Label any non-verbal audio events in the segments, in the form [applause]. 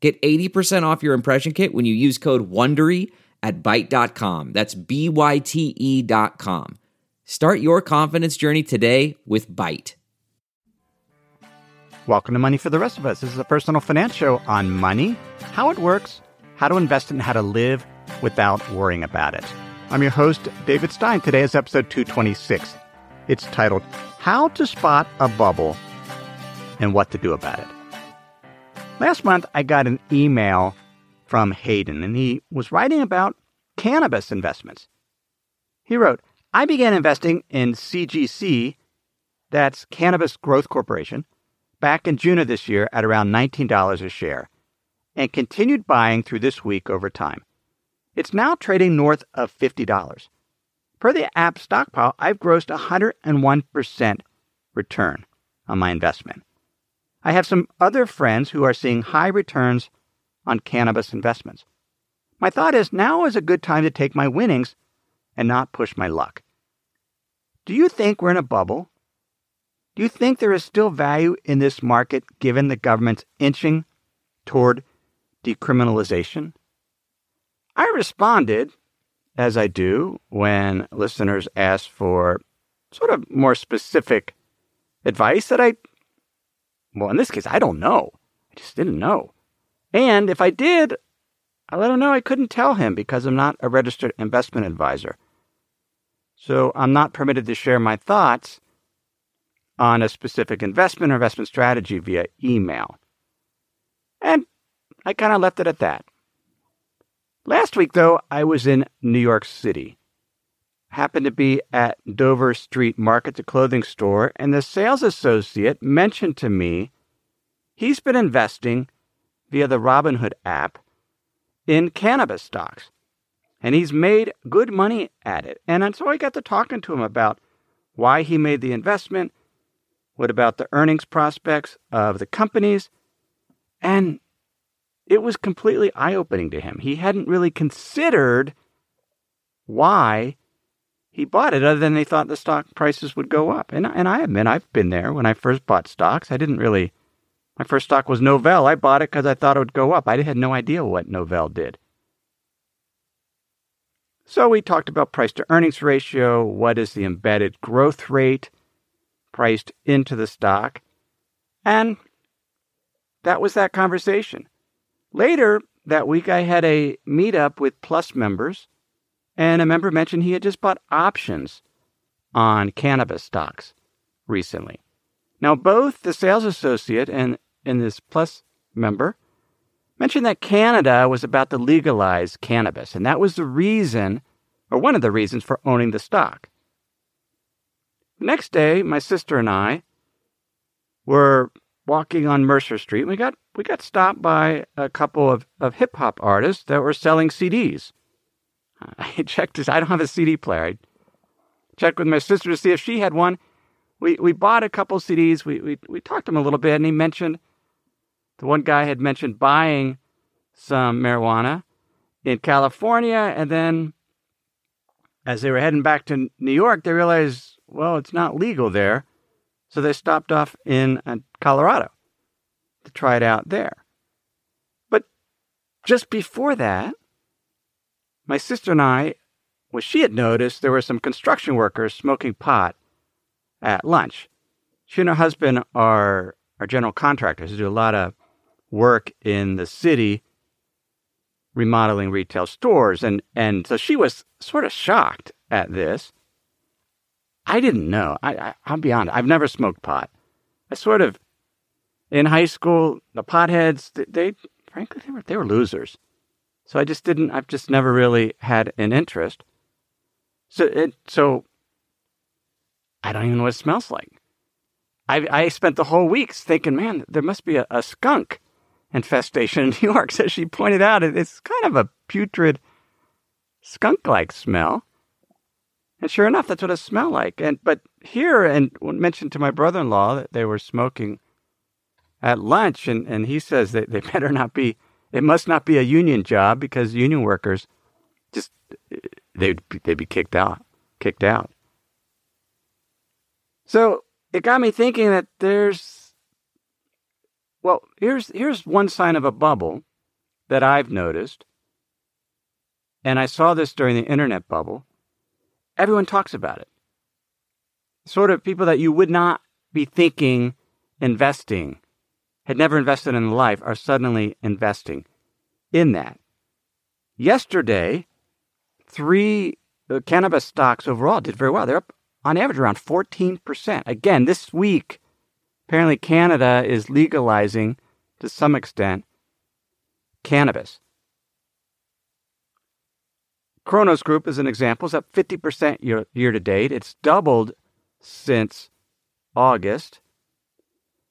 Get 80% off your impression kit when you use code WONDERY at Byte.com. That's B-Y-T-E dot com. Start your confidence journey today with Byte. Welcome to Money for the Rest of Us. This is a personal finance show on money, how it works, how to invest and how to live without worrying about it. I'm your host, David Stein. Today is episode 226. It's titled, How to Spot a Bubble and What to Do About It. Last month, I got an email from Hayden, and he was writing about cannabis investments. He wrote, I began investing in CGC, that's Cannabis Growth Corporation, back in June of this year at around $19 a share, and continued buying through this week over time. It's now trading north of $50. Per the app stockpile, I've grossed 101% return on my investment. I have some other friends who are seeing high returns on cannabis investments. My thought is now is a good time to take my winnings and not push my luck. Do you think we're in a bubble? Do you think there is still value in this market given the government's inching toward decriminalization? I responded, as I do when listeners ask for sort of more specific advice that I well, in this case, I don't know. I just didn't know. And if I did, I let him know I couldn't tell him because I'm not a registered investment advisor. So I'm not permitted to share my thoughts on a specific investment or investment strategy via email. And I kind of left it at that. Last week, though, I was in New York City. Happened to be at Dover Street Market, the clothing store, and the sales associate mentioned to me he's been investing via the Robinhood app in cannabis stocks. And he's made good money at it. And so I got to talking to him about why he made the investment, what about the earnings prospects of the companies, and it was completely eye opening to him. He hadn't really considered why he bought it other than they thought the stock prices would go up. And, and I admit, I've been there when I first bought stocks. I didn't really, my first stock was Novell. I bought it because I thought it would go up. I had no idea what Novell did. So we talked about price to earnings ratio. What is the embedded growth rate priced into the stock? And that was that conversation. Later that week, I had a meetup with Plus members and a member mentioned he had just bought options on cannabis stocks recently. Now, both the sales associate and, and this plus member mentioned that Canada was about to legalize cannabis, and that was the reason, or one of the reasons, for owning the stock. Next day, my sister and I were walking on Mercer Street. We got we got stopped by a couple of, of hip hop artists that were selling CDs. [laughs] I checked this. I don't have a CD player. I checked with my sister to see if she had one. We we bought a couple CDs. We we we talked to him a little bit, and he mentioned the one guy had mentioned buying some marijuana in California, and then as they were heading back to New York, they realized, well, it's not legal there, so they stopped off in uh, Colorado to try it out there. But just before that, my sister and I, well, she had noticed there were some construction workers smoking pot at lunch. She and her husband are, are general contractors who do a lot of work in the city remodeling retail stores. And, and so she was sort of shocked at this. I didn't know. I, I, I'll be honest. I've never smoked pot. I sort of, in high school, the potheads, they, they frankly, they were, they were losers. So I just didn't, I've just never really had an interest. So it, so I don't even know what it smells like. I, I spent the whole week thinking, man, there must be a, a skunk infestation in [laughs] New York. So she pointed out it's kind of a putrid skunk like smell. And sure enough, that's what it smelled like. And but here, and mentioned to my brother in law that they were smoking at lunch, and, and he says that they [laughs] better not be, it must not be a union job because union workers just, they'd, they'd be kicked out, kicked out. So it got me thinking that there's, well, here's, here's one sign of a bubble that I've noticed. And I saw this during the internet bubble. Everyone talks about it. Sort of people that you would not be thinking investing, had never invested in life, are suddenly investing in that. Yesterday, three uh, cannabis stocks overall did very well. They're up on average around 14%. Again, this week, apparently Canada is legalizing to some extent cannabis. Cronos Group is an example. It's up 50% year, year to date. It's doubled since August.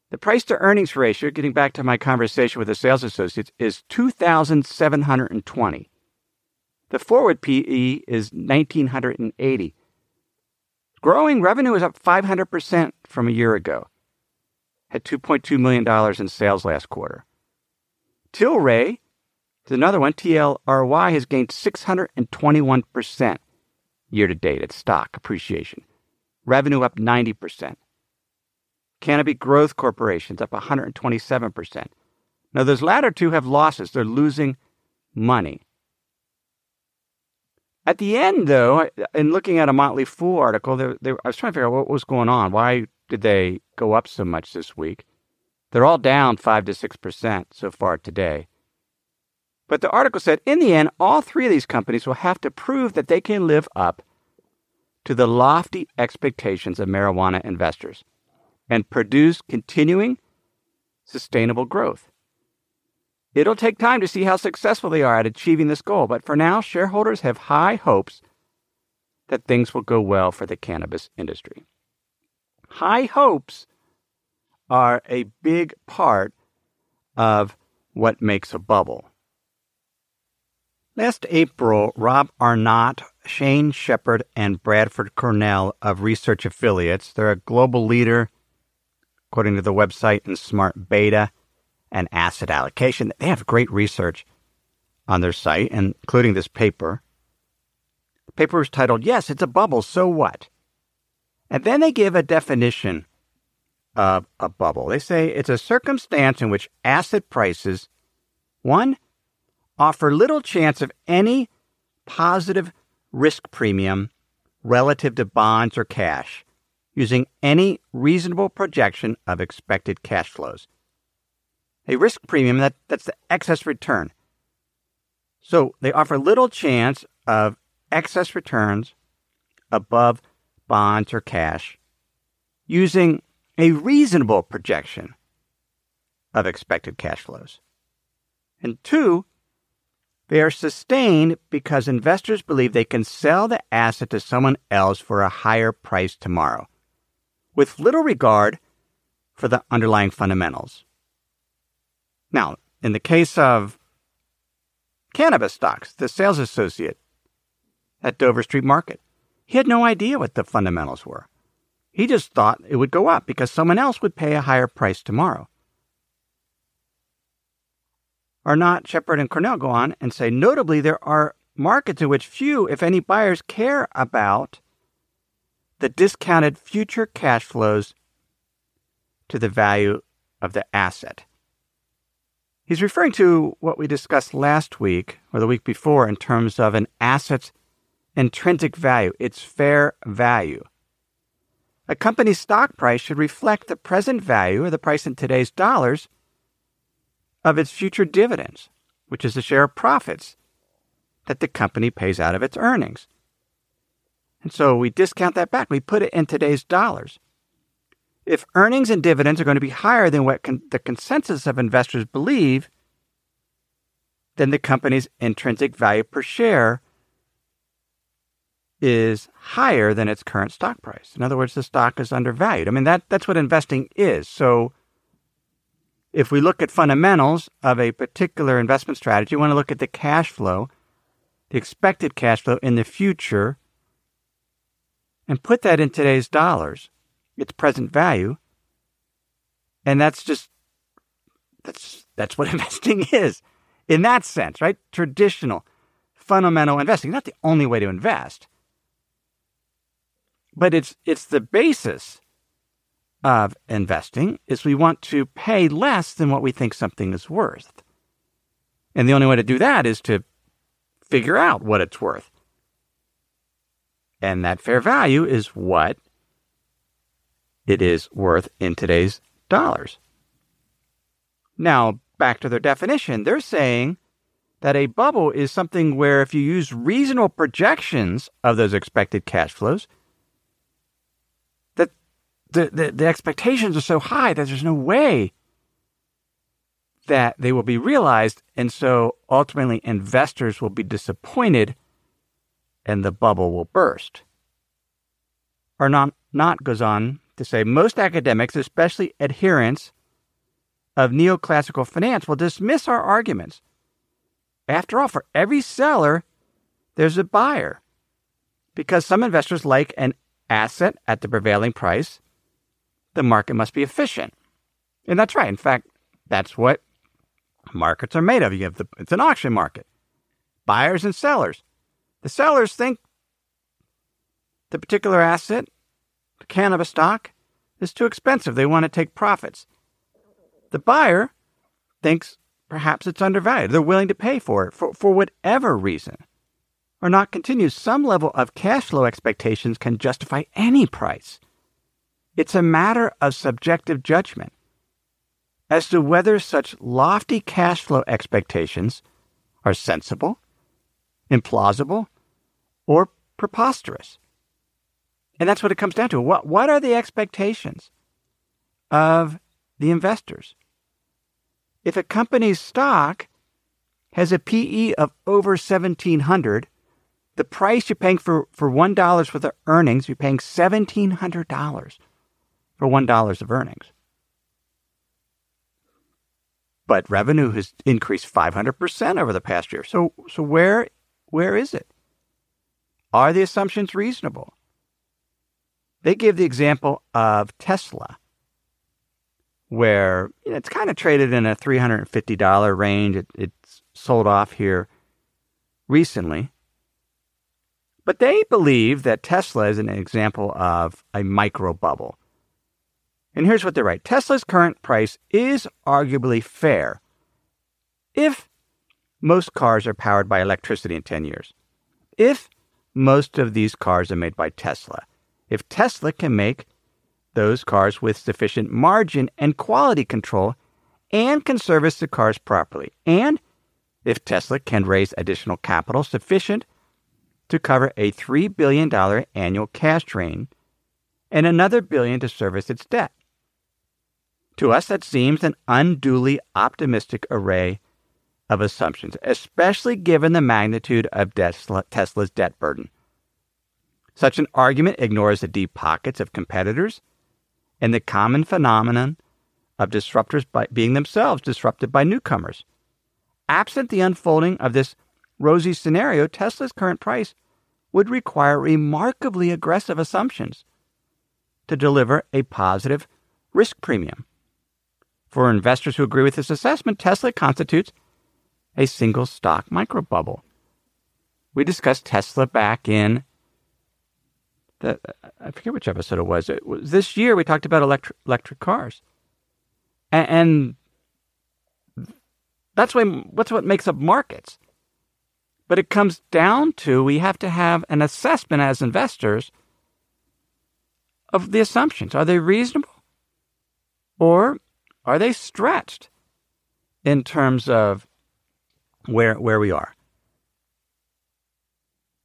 The price to earnings ratio, getting back to my conversation with the sales associates, is 2,720. The forward PE is 1,980. Growing revenue is up 500% from a year ago. Had $2.2 million in sales last quarter. Tilray is another one. TLRY has gained 621% year to date at stock appreciation. Revenue up 90%. Canopy Growth Corporation's up 127%. Now, those latter two have losses. They're losing money. At the end, though, in looking at a Motley Fool article, they, they, I was trying to figure out what was going on. Why did they go up so much this week? They're all down 5 to 6% so far today. But the article said in the end, all three of these companies will have to prove that they can live up to the lofty expectations of marijuana investors and produce continuing sustainable growth. It'll take time to see how successful they are at achieving this goal, but for now, shareholders have high hopes that things will go well for the cannabis industry. High hopes are a big part of what makes a bubble. Last April, Rob Arnott, Shane Shepherd, and Bradford Cornell of Research Affiliates, they're a global leader, according to the website, in smart beta and asset allocation. They have great research on their site, including this paper. The paper is titled, Yes, it's a bubble, so what? And then they give a definition of a bubble. They say it's a circumstance in which asset prices, one, offer little chance of any positive risk premium relative to bonds or cash using any reasonable projection of expected cash flows a risk premium that, that's the excess return. So they offer little chance of excess returns above bonds or cash using a reasonable projection of expected cash flows. And two, they are sustained because investors believe they can sell the asset to someone else for a higher price tomorrow, with little regard for the underlying fundamentals. Now, in the case of cannabis stocks, the sales associate at Dover Street Market, he had no idea what the fundamentals were. He just thought it would go up because someone else would pay a higher price tomorrow. Are not Shepherd, and Cornell go on and say, notably, there are markets in which few, if any, buyers care about the discounted future cash flows to the value of the asset. He's referring to what we discussed last week or the week before in terms of an asset's intrinsic value, its fair value. A company's stock price should reflect the present value or the price in today's dollars of its future dividends, which is the share of profits that the company pays out of its earnings. And so we discount that back. We put it in today's dollars. If earnings and dividends are going to be higher than what con- the consensus of investors believe, then the company's intrinsic value per share is higher than its current stock price. In other words, the stock is undervalued. I mean, that, that's what investing is. So if we look at fundamentals of a particular investment strategy, we want to look at the cash flow, the expected cash flow in the future, and put that in today's dollars, its present value. And that's just that's that's what [laughs] investing is in that sense, right? Traditional, fundamental investing. Not the only way to invest, but it's it's the basis of investing is we want to pay less than what we think something is worth. And the only way to do that is to figure out what it's worth. And that fair value is what it is worth in today's dollars. Now, back to their definition, they're saying that a bubble is something where if you use reasonable projections of those expected cash flows, that the, the, the expectations are so high that there's no way that they will be realized. And so ultimately, investors will be disappointed and the bubble will burst. Arnott goes on to say most academics, especially adherents of neoclassical finance, will dismiss our arguments. After all, for every seller, there's a buyer. Because some investors like an asset at the prevailing price, the market must be efficient. And that's right. In fact, that's what markets are made of. You have the, it's an auction market. Buyers and sellers. The sellers think the particular asset, the cannabis stock, is too expensive. They want to take profits. The buyer thinks perhaps it's undervalued. They're willing to pay for it for, for whatever reason. Arnott continues some level of cash flow expectations can justify any price. It's a matter of subjective judgment as to whether such lofty cash flow expectations are sensible, implausible, or preposterous. And that's what it comes down to. What, what are the expectations of the investors? If a company's stock has a PE of over 1700, the price you're paying for, for $1 worth of earnings, you're paying $1,700 for $1 of earnings. But revenue has increased 500% over the past year. So, so where, where is it? Are the assumptions reasonable? They give the example of Tesla, where you know, it's kind of traded in a $350 range. It, it's sold off here recently. But they believe that Tesla is an example of a micro bubble. And here's what they write Tesla's current price is arguably fair if most cars are powered by electricity in 10 years. If most of these cars are made by Tesla. If Tesla can make those cars with sufficient margin and quality control and can service the cars properly, and if Tesla can raise additional capital sufficient to cover a $3 billion annual cash drain and another billion to service its debt. To us, that seems an unduly optimistic array of assumptions, especially given the magnitude of Tesla's debt burden. Such an argument ignores the deep pockets of competitors and the common phenomenon of disruptors being themselves disrupted by newcomers. Absent the unfolding of this rosy scenario, Tesla's current price would require remarkably aggressive assumptions to deliver a positive risk premium. For investors who agree with this assessment, Tesla constitutes a single stock microbubble. We discussed Tesla back in the I forget which episode it was. It was this year we talked about electric electric cars, and, and that's why what's what makes up markets. But it comes down to we have to have an assessment as investors of the assumptions. Are they reasonable? Or are they stretched in terms of where, where we are?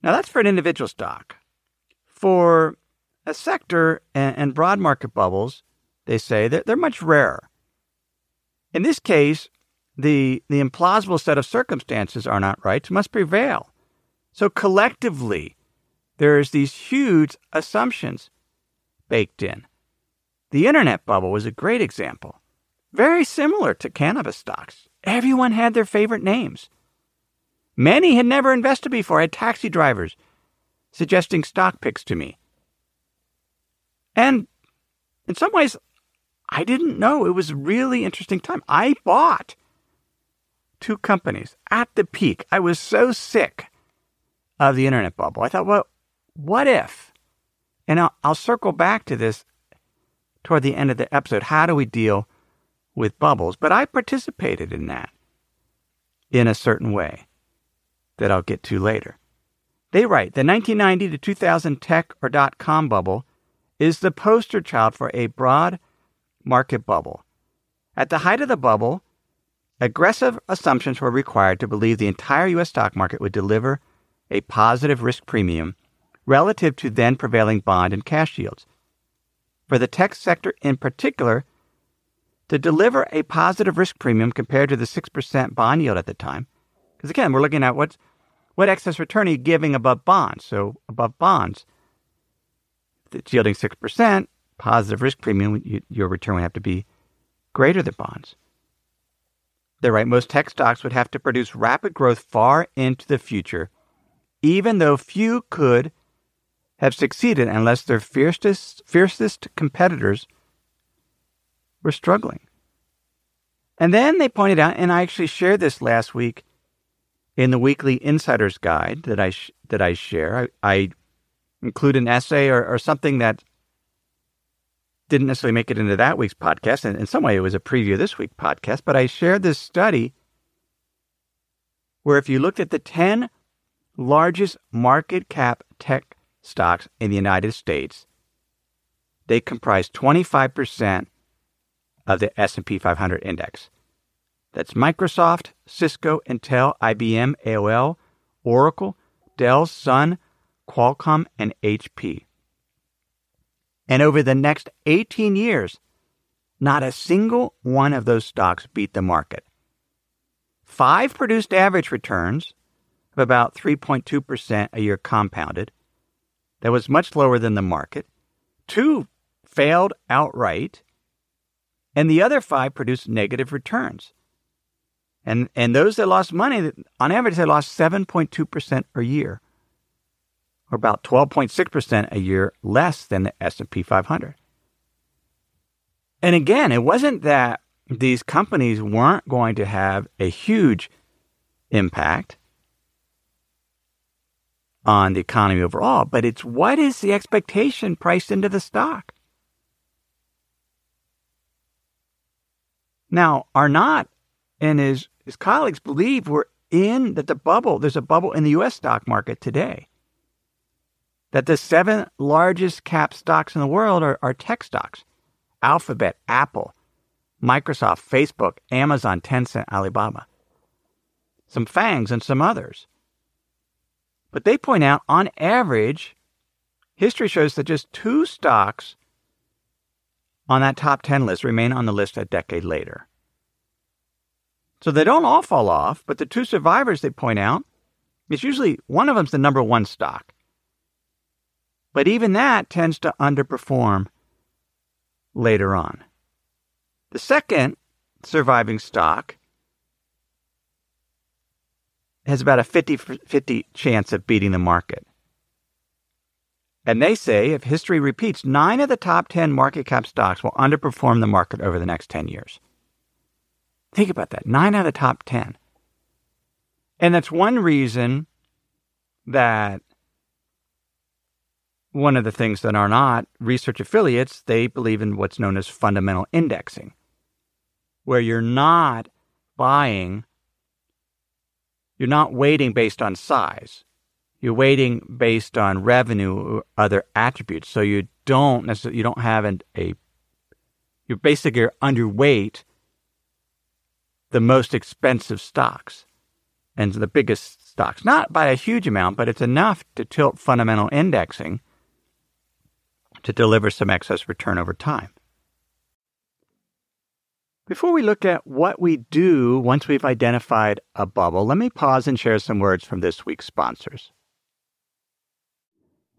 Now, that's for an individual stock. For a sector and, and broad market bubbles, they say that they're much rarer. In this case, the, the implausible set of circumstances are not right must prevail. So collectively, there's these huge assumptions baked in. The internet bubble was a great example. very similar to cannabis stocks. Everyone had their favorite names. Many had never invested before. Had taxi drivers suggesting stock picks to me. And in some ways, I didn't know. It was a really interesting time. I bought two companies at the peak. I was so sick of the internet bubble. I thought, well, what if? And I'll, I'll circle back to this toward the end of the episode. How do we deal with bubbles? But I participated in that in a certain way that I'll get to later. They write the 1990 to 2000 tech or dot com bubble is the poster child for a broad market bubble. At the height of the bubble, aggressive assumptions were required to believe the entire U.S. stock market would deliver a positive risk premium relative to then prevailing bond and cash yields. For the tech sector in particular, to deliver a positive risk premium compared to the 6% bond yield at the time, because again, we're looking at what's, what excess return are you giving above bonds? So above bonds, it's yielding 6%, positive risk premium, you, your return would have to be greater than bonds. They're right. Most tech stocks would have to produce rapid growth far into the future, even though few could have succeeded unless their fiercest, fiercest competitors were struggling. And then they pointed out, and I actually shared this last week in the weekly Insider's Guide that I sh- that I share. I, I include an essay or, or something that didn't necessarily make it into that week's podcast. And in some way, it was a preview of this week's podcast. But I shared this study where if you looked at the 10 largest market cap tech stocks in the United States, they comprise 25% of the S&P 500 index. That's Microsoft, Cisco, Intel, IBM, AOL, Oracle, Dell, Sun, Qualcomm, and HP. And over the next 18 years, not a single one of those stocks beat the market. Five produced average returns of about 3.2% a year compounded. That was much lower than the market. Two failed outright. And the other five produced negative returns. And, and those that lost money, on average, they lost 7.2% a year or about 12.6% a year less than the S&P 500. And again, it wasn't that these companies weren't going to have a huge impact on the economy overall, but it's what is the expectation priced into the stock? Now, Arnott and his, his colleagues believe we're in that the bubble, there's a bubble in the US stock market today. That the seven largest cap stocks in the world are, are tech stocks. Alphabet, Apple, Microsoft, Facebook, Amazon, Tencent, Alibaba, some FANGs, and some others. But they point out on average, history shows that just two stocks on that top 10 list remain on the list a decade later. So they don't all fall off, but the two survivors they point out, it's usually one of them's the number one stock. But even that tends to underperform later on. The second surviving stock has about a 50 50 chance of beating the market. And they say if history repeats, nine of the top 10 market cap stocks will underperform the market over the next 10 years. Think about that nine out of the top 10. And that's one reason that one of the things that Arnott research affiliates, they believe in what's known as fundamental indexing, where you're not buying, you're not weighting based on size. You're weighting based on revenue or other attributes. So you don't necessarily, you don't have an, a, you're basically underweight the most expensive stocks and the biggest stocks. Not by a huge amount, but it's enough to tilt fundamental indexing to deliver some excess return over time. Before we look at what we do once we've identified a bubble, let me pause and share some words from this week's sponsors.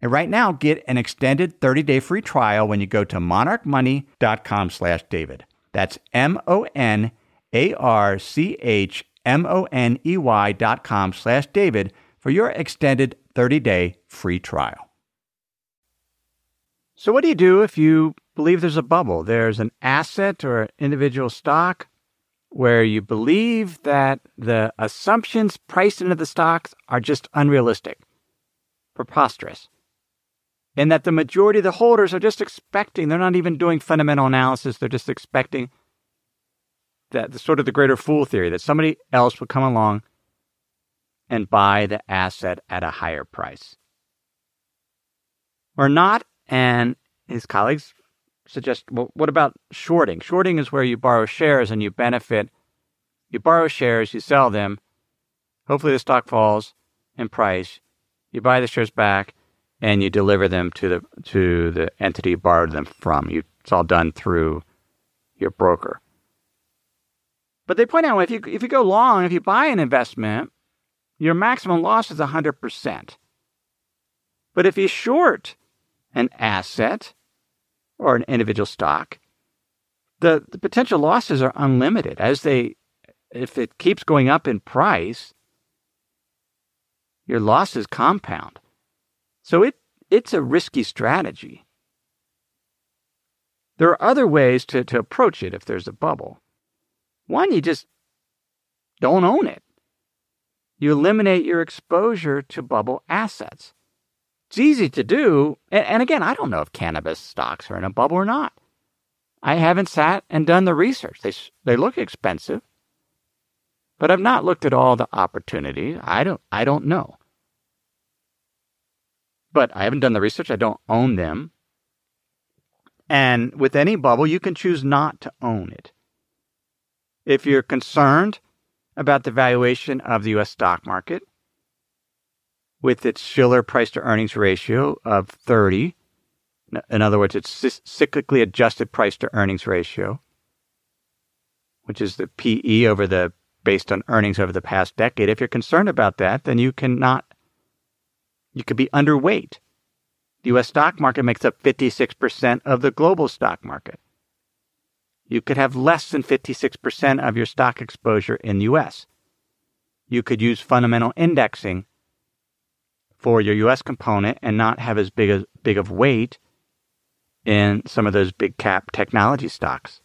And right now, get an extended 30-day free trial when you go to monarchmoney.com slash David. That's M-O-N a R C H M O N E Y dot com slash David for your extended 30 day free trial. So, what do you do if you believe there's a bubble? There's an asset or individual stock where you believe that the assumptions priced into the stocks are just unrealistic, preposterous, and that the majority of the holders are just expecting, they're not even doing fundamental analysis, they're just expecting that the sort of the greater fool theory that somebody else would come along and buy the asset at a higher price. Arnott, and his colleagues suggest, well, what about shorting? Shorting is where you borrow shares and you benefit. You borrow shares, you sell them. Hopefully, the stock falls in price. You buy the shares back, and you deliver them to the to the entity you borrowed them from. You, it's all done through your broker. But they point out if you if you go long, if you buy an investment, your maximum loss is 100%. But if you short an asset or an individual stock, the, the potential losses are unlimited as they if it keeps going up in price, your losses compound. So it it's a risky strategy. There are other ways to, to approach it if there's a bubble. One, you just don't own it. You eliminate your exposure to bubble assets. It's easy to do. And, and, again, I don't know if cannabis stocks are in a bubble or not. I haven't sat and done the research. They, they look expensive, but I've not looked at all the opportunities. I don't, I don't know. But I haven't done the research. I don't own them. And with any bubble, you can choose not to own it. If you're concerned about the valuation of the U.S. stock market, with its Shiller price to earnings ratio of 30, in other words, its cyclically adjusted price to earnings ratio, which is the PE over the based on earnings over the past decade. If you're concerned about that, then you cannot, you could be underweight. The US stock market makes up 56% of the global stock market you could have less than 56% of your stock exposure in the US. You could use fundamental indexing for your US component and not have as big as big of weight in some of those big cap technology stocks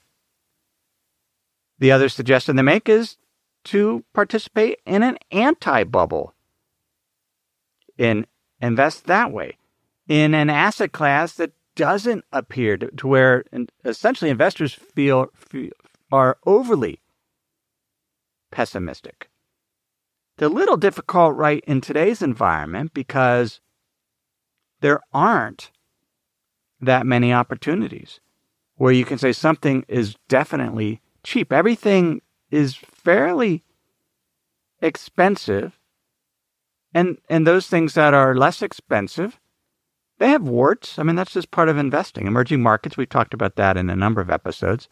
The other suggestion they make is to participate in an anti bubble and invest that way in an asset class that doesn't appear to, to where essentially investors feel, feel are overly pessimistic. They're a little difficult right in today's environment because there aren't that many opportunities where you can say something is definitely cheap. Everything is fairly expensive. And and those things that are less expensive, they have warts. I mean, that's just part of investing. Emerging markets, we've talked about that in a number of episodes.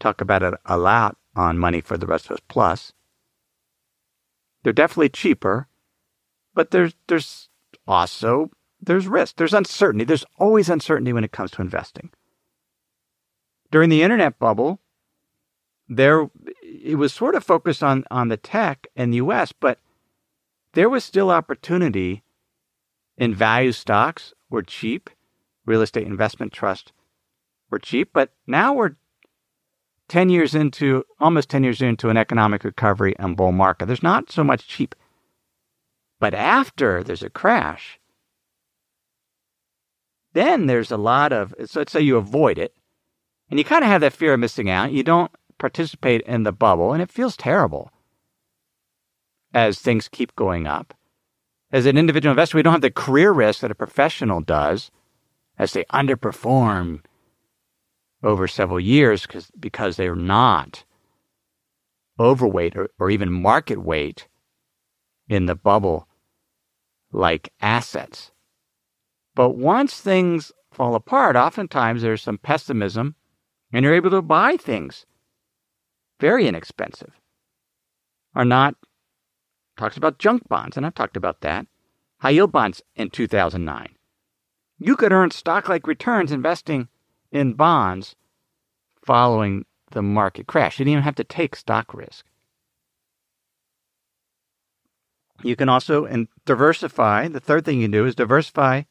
Talk about it a lot on Money for the Rest of Us Plus. They're definitely cheaper, but there's there's also there's risk. There's uncertainty. There's always uncertainty when it comes to investing. During the internet bubble, there it was sort of focused on on the tech in the US, but there was still opportunity in value stocks were cheap, real estate investment trust were cheap, but now we're 10 years into almost 10 years into an economic recovery and bull market. There's not so much cheap. But after there's a crash, then there's a lot of so let's say you avoid it and you kind of have that fear of missing out. You don't participate in the bubble, and it feels terrible as things keep going up. As an individual investor, we don't have the career risk that a professional does as they underperform over several years because, they're not overweight or, or even market weight in the bubble like assets. But once things fall apart, oftentimes there's some pessimism and you're able to buy things very inexpensive, Arnott talks about junk bonds, and I've talked about that. High yield bonds in 2009. You could earn stock like returns investing in bonds following the market crash. You didn't even have to take stock risk. You can also and diversify. The third thing you do is diversify.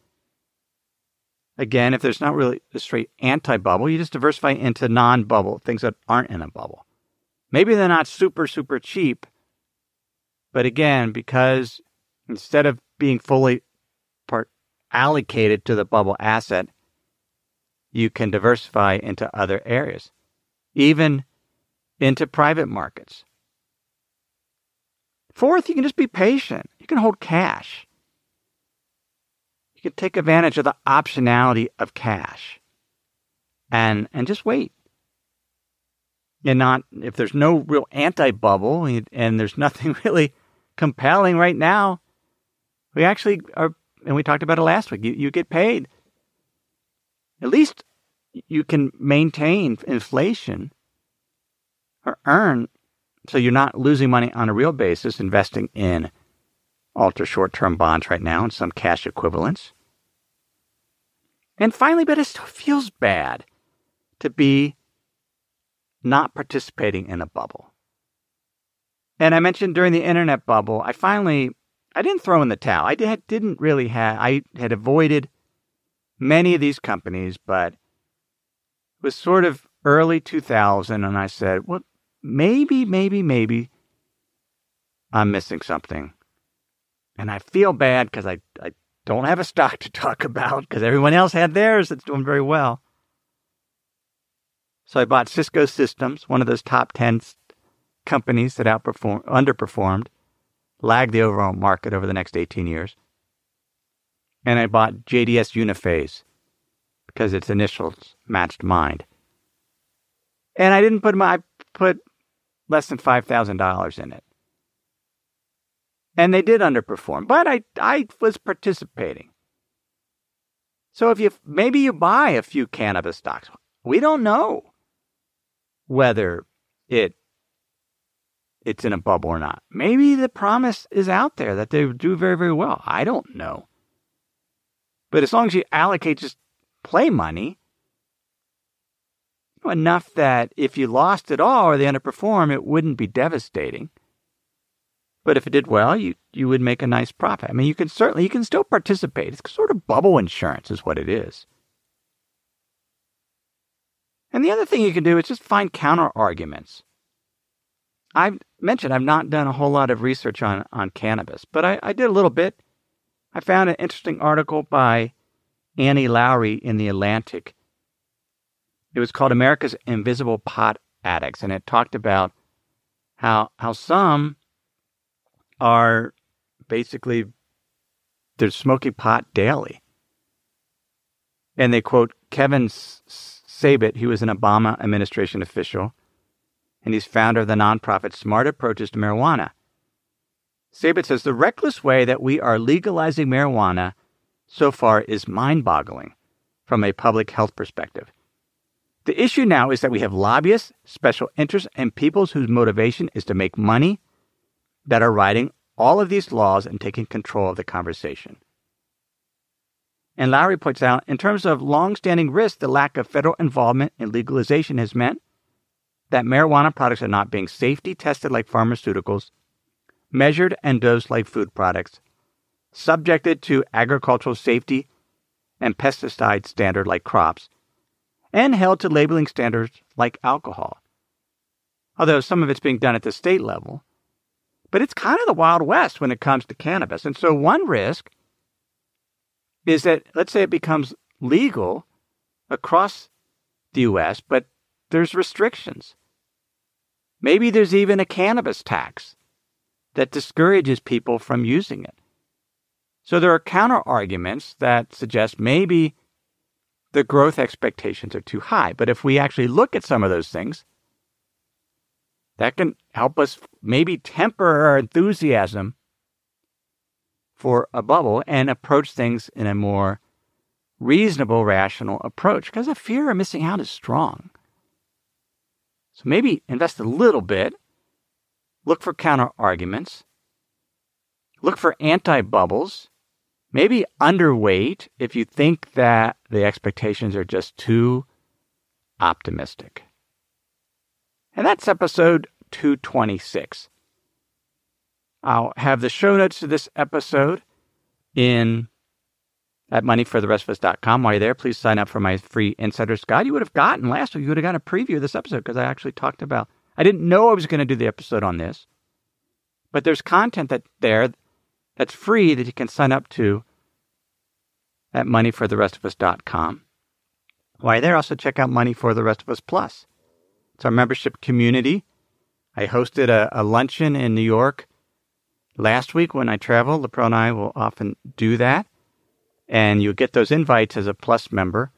Again, if there's not really a straight anti bubble, you just diversify into non bubble, things that aren't in a bubble. Maybe they're not super, super cheap. But again, because instead of being fully part allocated to the bubble asset, you can diversify into other areas, even into private markets. Fourth, you can just be patient. You can hold cash. You can take advantage of the optionality of cash and, and just wait and not if there's no real anti bubble and there's [laughs] nothing really compelling right now, we actually are, and we talked about it last week. You, you get paid. At least you can maintain inflation or earn so you're not losing money on a real basis investing in ultra short term bonds right now and some cash equivalents. And finally, but it still feels bad to be not participating in a bubble. And I mentioned during the internet bubble, I finally I didn't throw in the towel. I did, didn't really have I had avoided many of these companies, but it was sort of early 2000 and I said, "Well, maybe maybe maybe I'm missing something." And I feel bad cuz I I don't have a stock [laughs] to talk about because everyone else had theirs that's doing very well. So I bought Cisco Systems, one of those top 10 companies that outperformed, underperformed, lagged the overall market over the next 18 years. And I bought JDS Uniphase because its initials matched mine. And I didn't put my, I put less than $5,000 in it. And they did underperform, but I, I was participating. So if you, maybe you buy a few cannabis stocks. We don't know whether it it's in a bubble or not. Maybe the promise is out there that they do very, very well. I don't know. But as long as you allocate just play money, enough that if you lost it all or they underperform, it wouldn't be devastating. But if it did well, you, you would make a nice profit. I mean, you can certainly, you can still participate. It's sort of bubble insurance is what it is. And the other thing you can do is just find counter arguments. I've mentioned I've not done a whole lot of research on, on cannabis, but I, I did a little bit. I found an interesting article by Annie Lowrey in The Atlantic. It was called America's Invisible Pot Addicts, and it talked about how how some are basically they're smoking pot daily. And they quote Kevin Sabet, he was an Obama administration official, and he's founder of the nonprofit Smart Approaches to Marijuana. Sabet says the reckless way that we are legalizing marijuana so far is mind boggling from a public health perspective. The issue now is that we have lobbyists, special interests, and peoples whose motivation is to make money that are writing all of these laws and taking control of the conversation. And Lowrey points out in terms of long-standing risk, the lack of federal involvement in legalization has meant that marijuana products are not being safety tested like pharmaceuticals, measured and dosed like food products, subjected to agricultural safety and pesticide standard like crops, and held to labeling standards like alcohol. Although some of it's being done at the state level. But it's kind of the Wild West when it comes to cannabis. And so one risk is that, let's say it becomes legal across the US, but there's restrictions. Maybe there's even a cannabis tax that discourages people from using it. So there are counter arguments that suggest maybe the growth expectations are too high. But if we actually look at some of those things, that can help us maybe temper our enthusiasm for a bubble and approach things in a more reasonable, rational approach because the fear of missing out is strong. So maybe invest a little bit, look for counter arguments, look for anti bubbles, maybe underweight if you think that the expectations are just too optimistic. And that's episode 226. I'll have the show notes to this episode in at moneyfortherestofus.com. While you're there, please sign up for my free insider's guide. You would have gotten last week. You would have gotten a preview of this episode because I actually talked about. I didn't know I was going to do the episode on this, but there's content that there that's free that you can sign up to at moneyfortherestofus.com. While you're there, also check out Money for the Rest of Us Plus. It's our membership community. I hosted a, a luncheon in New York last week when I travel. LaPro and I will often do that. And you'll get those invites as a Plus member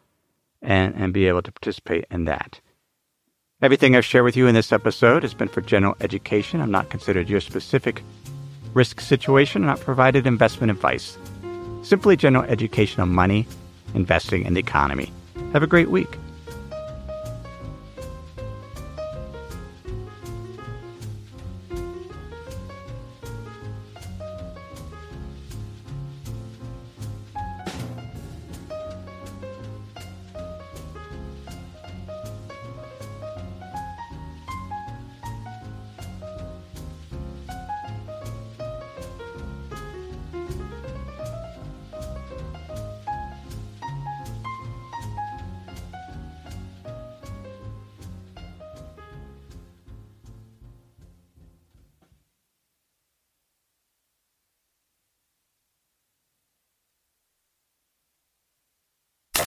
and, and be able to participate in that. Everything I've shared with you in this episode has been for general education. I'm not considered your specific risk situation. I'm not provided investment advice. Simply general education on money, investing, and the economy. Have a great week.